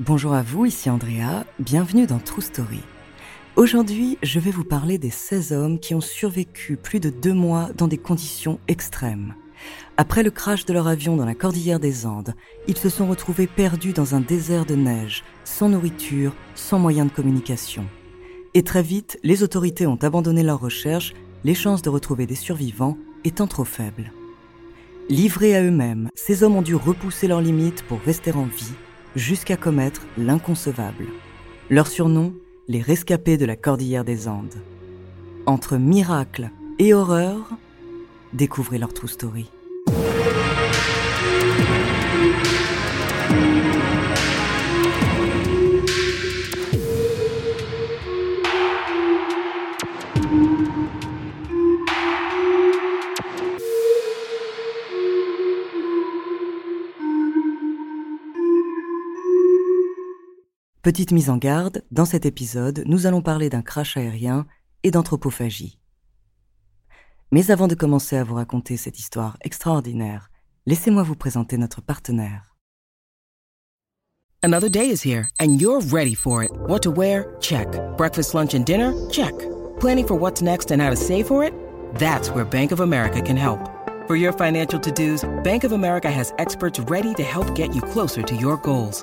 Bonjour à vous, ici Andrea, bienvenue dans True Story. Aujourd'hui, je vais vous parler des 16 hommes qui ont survécu plus de deux mois dans des conditions extrêmes. Après le crash de leur avion dans la cordillère des Andes, ils se sont retrouvés perdus dans un désert de neige, sans nourriture, sans moyens de communication. Et très vite, les autorités ont abandonné leurs recherches, les chances de retrouver des survivants étant trop faibles. Livrés à eux-mêmes, ces hommes ont dû repousser leurs limites pour rester en vie jusqu'à commettre l'inconcevable. Leur surnom, les rescapés de la cordillère des Andes. Entre miracle et horreur, découvrez leur true story. Petite mise en garde, dans cet épisode, nous allons parler d'un crash aérien et d'anthropophagie. Mais avant de commencer à vous raconter cette histoire extraordinaire, laissez-moi vous présenter notre partenaire. Another day is here and you're ready for it. What to wear? Check. Breakfast, lunch and dinner? Check. Planning for what's next and how to save for it? That's where Bank of America can help. For your financial to-dos, Bank of America has experts ready to help get you closer to your goals.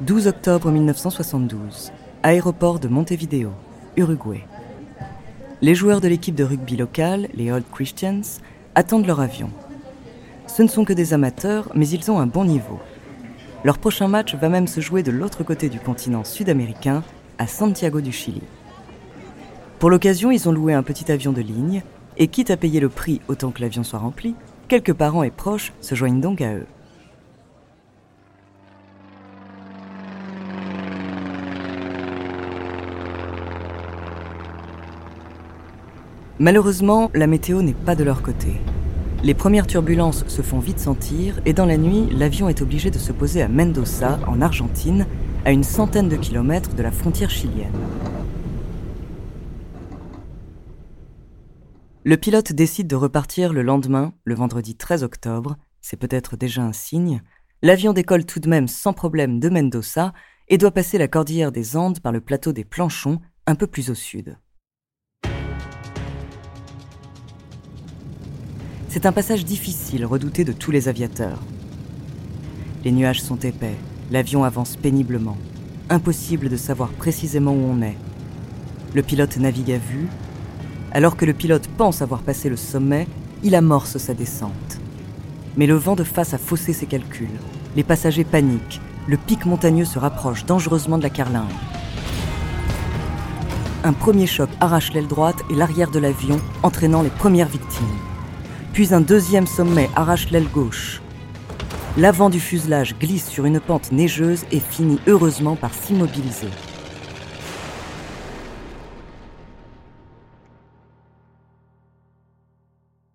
12 octobre 1972, aéroport de Montevideo, Uruguay. Les joueurs de l'équipe de rugby locale, les Old Christians, attendent leur avion. Ce ne sont que des amateurs, mais ils ont un bon niveau. Leur prochain match va même se jouer de l'autre côté du continent sud-américain, à Santiago du Chili. Pour l'occasion, ils ont loué un petit avion de ligne, et quitte à payer le prix autant que l'avion soit rempli, quelques parents et proches se joignent donc à eux. Malheureusement, la météo n'est pas de leur côté. Les premières turbulences se font vite sentir et dans la nuit, l'avion est obligé de se poser à Mendoza, en Argentine, à une centaine de kilomètres de la frontière chilienne. Le pilote décide de repartir le lendemain, le vendredi 13 octobre, c'est peut-être déjà un signe. L'avion décolle tout de même sans problème de Mendoza et doit passer la cordillère des Andes par le plateau des Planchons, un peu plus au sud. C'est un passage difficile, redouté de tous les aviateurs. Les nuages sont épais, l'avion avance péniblement. Impossible de savoir précisément où on est. Le pilote navigue à vue. Alors que le pilote pense avoir passé le sommet, il amorce sa descente. Mais le vent de face a faussé ses calculs. Les passagers paniquent. Le pic montagneux se rapproche dangereusement de la carlingue. Un premier choc arrache l'aile droite et l'arrière de l'avion, entraînant les premières victimes puis un deuxième sommet arrache l'aile gauche. L'avant du fuselage glisse sur une pente neigeuse et finit heureusement par s'immobiliser.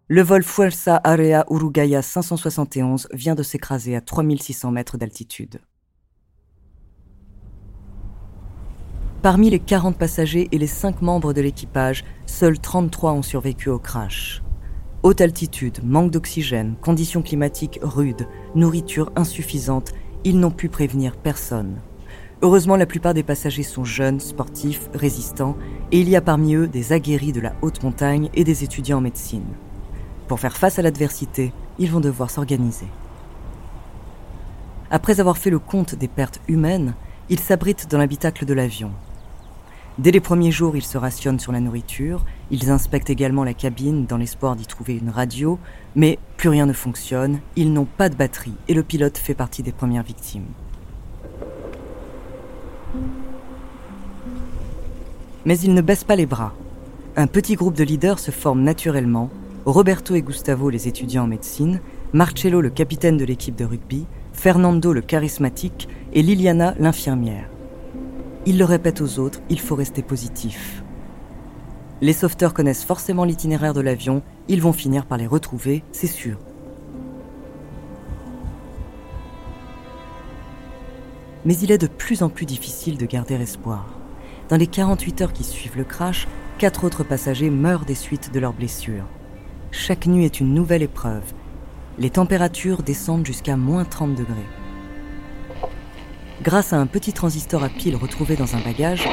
Le vol Fuerza Area Urugaya 571 vient de s'écraser à 3600 mètres d'altitude. Parmi les 40 passagers et les 5 membres de l'équipage, seuls 33 ont survécu au crash. Haute altitude, manque d'oxygène, conditions climatiques rudes, nourriture insuffisante, ils n'ont pu prévenir personne. Heureusement, la plupart des passagers sont jeunes, sportifs, résistants, et il y a parmi eux des aguerris de la haute montagne et des étudiants en médecine. Pour faire face à l'adversité, ils vont devoir s'organiser. Après avoir fait le compte des pertes humaines, ils s'abritent dans l'habitacle de l'avion. Dès les premiers jours, ils se rationnent sur la nourriture, ils inspectent également la cabine dans l'espoir d'y trouver une radio, mais plus rien ne fonctionne, ils n'ont pas de batterie et le pilote fait partie des premières victimes. Mais ils ne baissent pas les bras. Un petit groupe de leaders se forme naturellement, Roberto et Gustavo les étudiants en médecine, Marcello le capitaine de l'équipe de rugby, Fernando le charismatique et Liliana l'infirmière. Il le répète aux autres, il faut rester positif. Les sauveteurs connaissent forcément l'itinéraire de l'avion, ils vont finir par les retrouver, c'est sûr. Mais il est de plus en plus difficile de garder espoir. Dans les 48 heures qui suivent le crash, quatre autres passagers meurent des suites de leurs blessures. Chaque nuit est une nouvelle épreuve. Les températures descendent jusqu'à moins 30 degrés. Grâce à un petit transistor à pile retrouvé dans un bagage,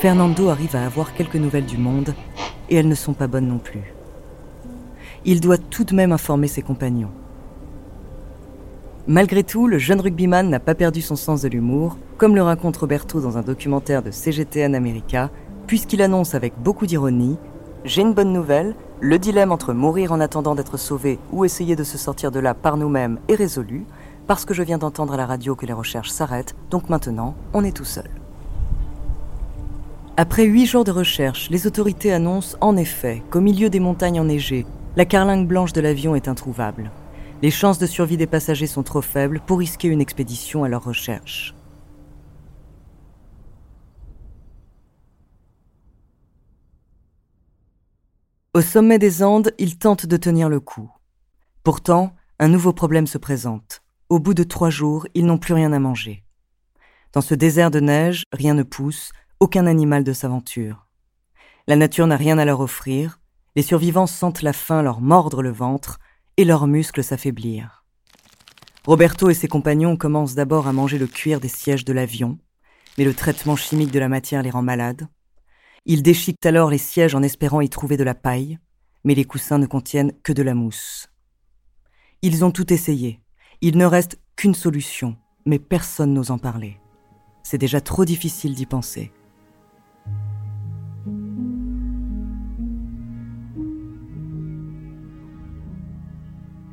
Fernando arrive à avoir quelques nouvelles du monde, et elles ne sont pas bonnes non plus. Il doit tout de même informer ses compagnons. Malgré tout, le jeune rugbyman n'a pas perdu son sens de l'humour, comme le raconte Roberto dans un documentaire de CGTN America, puisqu'il annonce avec beaucoup d'ironie J'ai une bonne nouvelle, le dilemme entre mourir en attendant d'être sauvé ou essayer de se sortir de là par nous-mêmes est résolu, parce que je viens d'entendre à la radio que les recherches s'arrêtent, donc maintenant, on est tout seul. Après huit jours de recherche, les autorités annoncent en effet qu'au milieu des montagnes enneigées, la carlingue blanche de l'avion est introuvable. Les chances de survie des passagers sont trop faibles pour risquer une expédition à leur recherche. Au sommet des Andes, ils tentent de tenir le coup. Pourtant, un nouveau problème se présente. Au bout de trois jours, ils n'ont plus rien à manger. Dans ce désert de neige, rien ne pousse, aucun animal de s'aventure. La nature n'a rien à leur offrir, les survivants sentent la faim leur mordre le ventre et leurs muscles s'affaiblir. Roberto et ses compagnons commencent d'abord à manger le cuir des sièges de l'avion, mais le traitement chimique de la matière les rend malades. Ils déchiquetent alors les sièges en espérant y trouver de la paille, mais les coussins ne contiennent que de la mousse. Ils ont tout essayé, il ne reste qu'une solution, mais personne n'ose en parler. C'est déjà trop difficile d'y penser.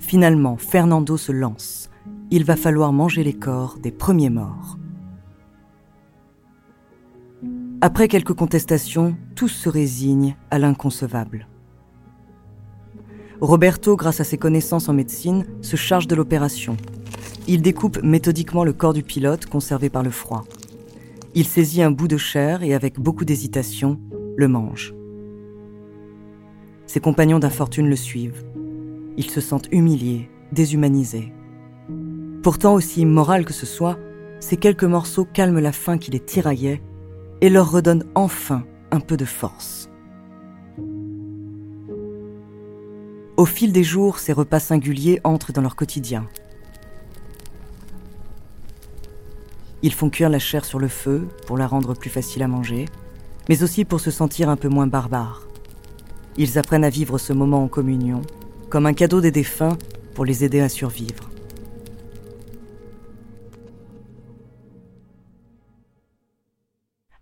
Finalement, Fernando se lance. Il va falloir manger les corps des premiers morts. Après quelques contestations, tous se résignent à l'inconcevable. Roberto, grâce à ses connaissances en médecine, se charge de l'opération. Il découpe méthodiquement le corps du pilote conservé par le froid. Il saisit un bout de chair et avec beaucoup d'hésitation, le mange. Ses compagnons d'infortune le suivent. Ils se sentent humiliés, déshumanisés. Pourtant, aussi immoral que ce soit, ces quelques morceaux calment la faim qui les tiraillait et leur redonnent enfin un peu de force. Au fil des jours, ces repas singuliers entrent dans leur quotidien. Ils font cuire la chair sur le feu pour la rendre plus facile à manger, mais aussi pour se sentir un peu moins barbares. Ils apprennent à vivre ce moment en communion, comme un cadeau des défunts pour les aider à survivre.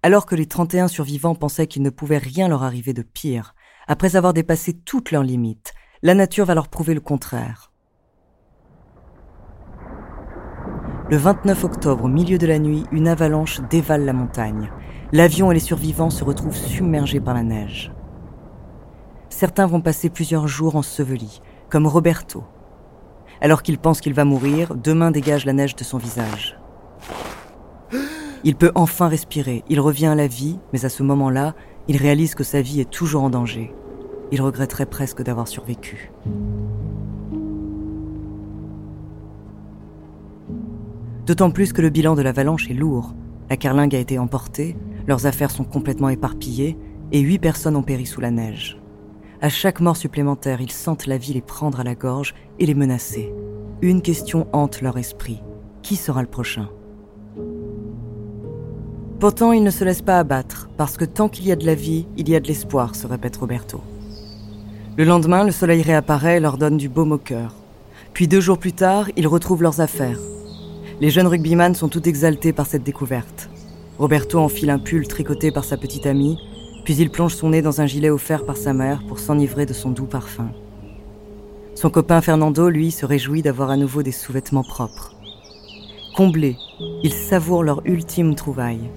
Alors que les 31 survivants pensaient qu'il ne pouvait rien leur arriver de pire, après avoir dépassé toutes leurs limites, la nature va leur prouver le contraire. Le 29 octobre, au milieu de la nuit, une avalanche dévale la montagne. L'avion et les survivants se retrouvent submergés par la neige. Certains vont passer plusieurs jours ensevelis, comme Roberto. Alors qu'il pense qu'il va mourir, deux mains dégagent la neige de son visage. Il peut enfin respirer, il revient à la vie, mais à ce moment-là, il réalise que sa vie est toujours en danger il regretterait presque d'avoir survécu. D'autant plus que le bilan de l'avalanche est lourd. La carlingue a été emportée, leurs affaires sont complètement éparpillées et huit personnes ont péri sous la neige. À chaque mort supplémentaire, ils sentent la vie les prendre à la gorge et les menacer. Une question hante leur esprit. Qui sera le prochain? Pourtant, ils ne se laissent pas abattre, parce que tant qu'il y a de la vie, il y a de l'espoir, se répète Roberto. Le lendemain, le soleil réapparaît et leur donne du baume au cœur. Puis deux jours plus tard, ils retrouvent leurs affaires. Les jeunes rugbyman sont tout exaltés par cette découverte. Roberto enfile un pull tricoté par sa petite amie, puis il plonge son nez dans un gilet offert par sa mère pour s'enivrer de son doux parfum. Son copain Fernando, lui, se réjouit d'avoir à nouveau des sous-vêtements propres. Comblés, ils savourent leur ultime trouvaille,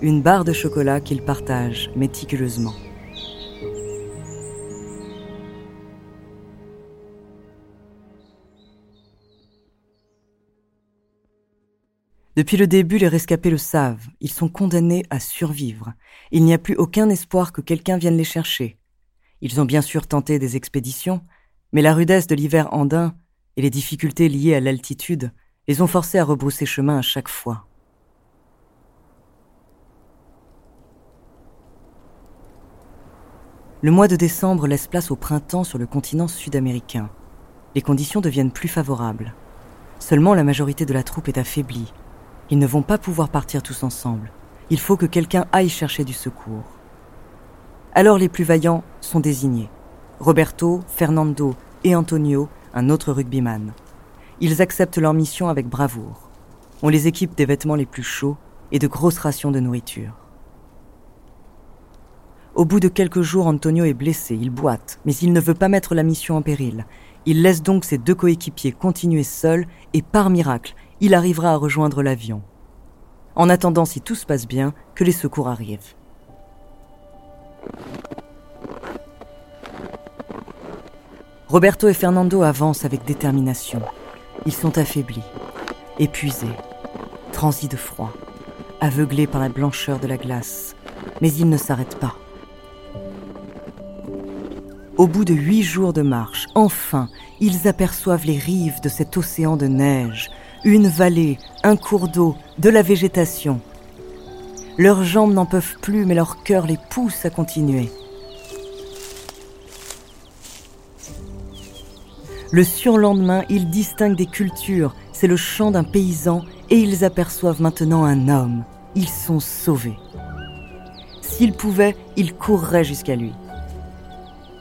une barre de chocolat qu'ils partagent méticuleusement. Depuis le début, les rescapés le savent, ils sont condamnés à survivre. Il n'y a plus aucun espoir que quelqu'un vienne les chercher. Ils ont bien sûr tenté des expéditions, mais la rudesse de l'hiver andin et les difficultés liées à l'altitude les ont forcés à rebrousser chemin à chaque fois. Le mois de décembre laisse place au printemps sur le continent sud-américain. Les conditions deviennent plus favorables. Seulement la majorité de la troupe est affaiblie ils ne vont pas pouvoir partir tous ensemble. Il faut que quelqu'un aille chercher du secours. Alors les plus vaillants sont désignés. Roberto, Fernando et Antonio, un autre rugbyman. Ils acceptent leur mission avec bravoure. On les équipe des vêtements les plus chauds et de grosses rations de nourriture. Au bout de quelques jours, Antonio est blessé, il boite, mais il ne veut pas mettre la mission en péril. Il laisse donc ses deux coéquipiers continuer seuls et par miracle, il arrivera à rejoindre l'avion. En attendant, si tout se passe bien, que les secours arrivent. Roberto et Fernando avancent avec détermination. Ils sont affaiblis, épuisés, transis de froid, aveuglés par la blancheur de la glace, mais ils ne s'arrêtent pas. Au bout de huit jours de marche, enfin, ils aperçoivent les rives de cet océan de neige une vallée, un cours d'eau, de la végétation. Leurs jambes n'en peuvent plus, mais leur cœur les pousse à continuer. Le surlendemain, ils distinguent des cultures, c'est le chant d'un paysan, et ils aperçoivent maintenant un homme. Ils sont sauvés. S'ils pouvaient, ils courraient jusqu'à lui.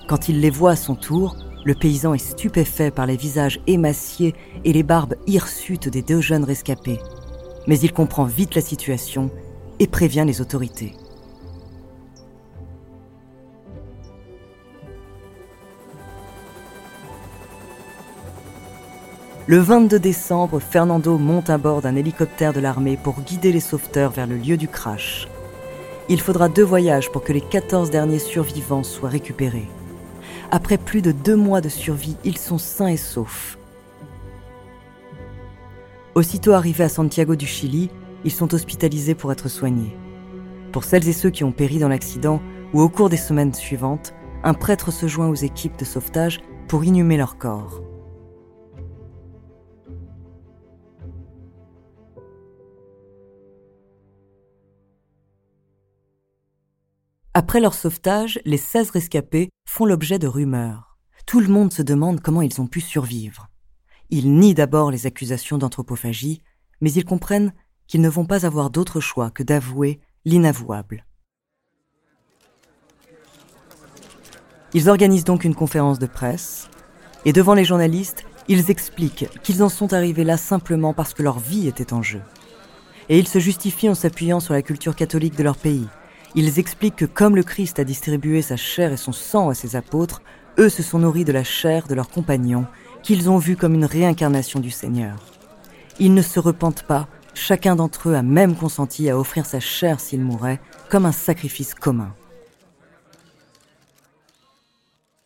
Quand ils les voient à son tour, le paysan est stupéfait par les visages émaciés et les barbes hirsutes des deux jeunes rescapés. Mais il comprend vite la situation et prévient les autorités. Le 22 décembre, Fernando monte à bord d'un hélicoptère de l'armée pour guider les sauveteurs vers le lieu du crash. Il faudra deux voyages pour que les 14 derniers survivants soient récupérés. Après plus de deux mois de survie, ils sont sains et saufs. Aussitôt arrivés à Santiago du Chili, ils sont hospitalisés pour être soignés. Pour celles et ceux qui ont péri dans l'accident ou au cours des semaines suivantes, un prêtre se joint aux équipes de sauvetage pour inhumer leur corps. Après leur sauvetage, les 16 rescapés font l'objet de rumeurs. Tout le monde se demande comment ils ont pu survivre. Ils nient d'abord les accusations d'anthropophagie, mais ils comprennent qu'ils ne vont pas avoir d'autre choix que d'avouer l'inavouable. Ils organisent donc une conférence de presse, et devant les journalistes, ils expliquent qu'ils en sont arrivés là simplement parce que leur vie était en jeu. Et ils se justifient en s'appuyant sur la culture catholique de leur pays, ils expliquent que comme le Christ a distribué sa chair et son sang à ses apôtres, eux se sont nourris de la chair de leurs compagnons, qu'ils ont vu comme une réincarnation du Seigneur. Ils ne se repentent pas, chacun d'entre eux a même consenti à offrir sa chair s'il mourait, comme un sacrifice commun.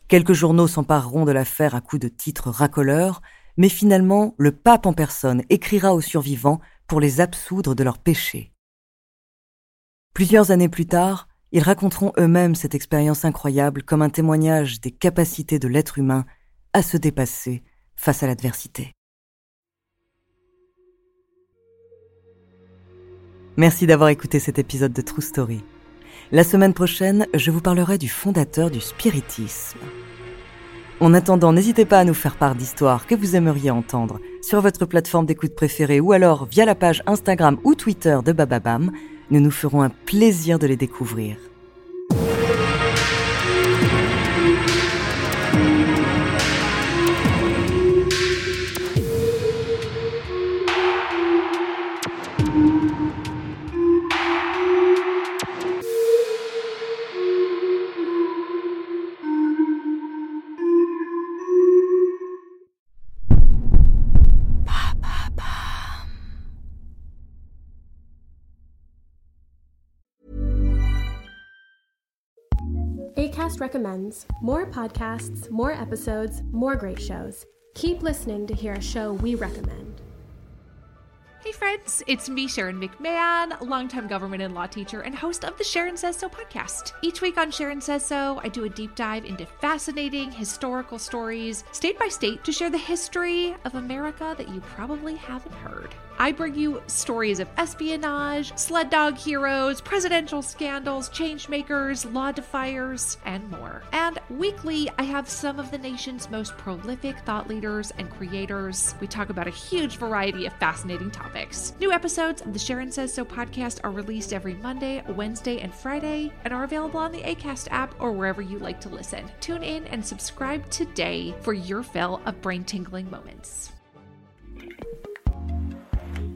Quelques journaux s'empareront de l'affaire à coups de titres racoleurs, mais finalement, le pape en personne écrira aux survivants pour les absoudre de leurs péchés. Plusieurs années plus tard, ils raconteront eux-mêmes cette expérience incroyable comme un témoignage des capacités de l'être humain à se dépasser face à l'adversité. Merci d'avoir écouté cet épisode de True Story. La semaine prochaine, je vous parlerai du fondateur du spiritisme. En attendant, n'hésitez pas à nous faire part d'histoires que vous aimeriez entendre sur votre plateforme d'écoute préférée ou alors via la page Instagram ou Twitter de Bababam nous nous ferons un plaisir de les découvrir. ACAST recommends more podcasts, more episodes, more great shows. Keep listening to hear a show we recommend. Hey friends, it's me, Sharon McMahon, longtime government and law teacher and host of the Sharon Says So podcast. Each week on Sharon Says So, I do a deep dive into fascinating historical stories, state by state, to share the history of America that you probably haven't heard. I bring you stories of espionage, sled dog heroes, presidential scandals, changemakers, law defiers, and more. And weekly, I have some of the nation's most prolific thought leaders and creators. We talk about a huge variety of fascinating topics. New episodes of the Sharon Says So podcast are released every Monday, Wednesday, and Friday, and are available on the ACAST app or wherever you like to listen. Tune in and subscribe today for your fill of brain tingling moments.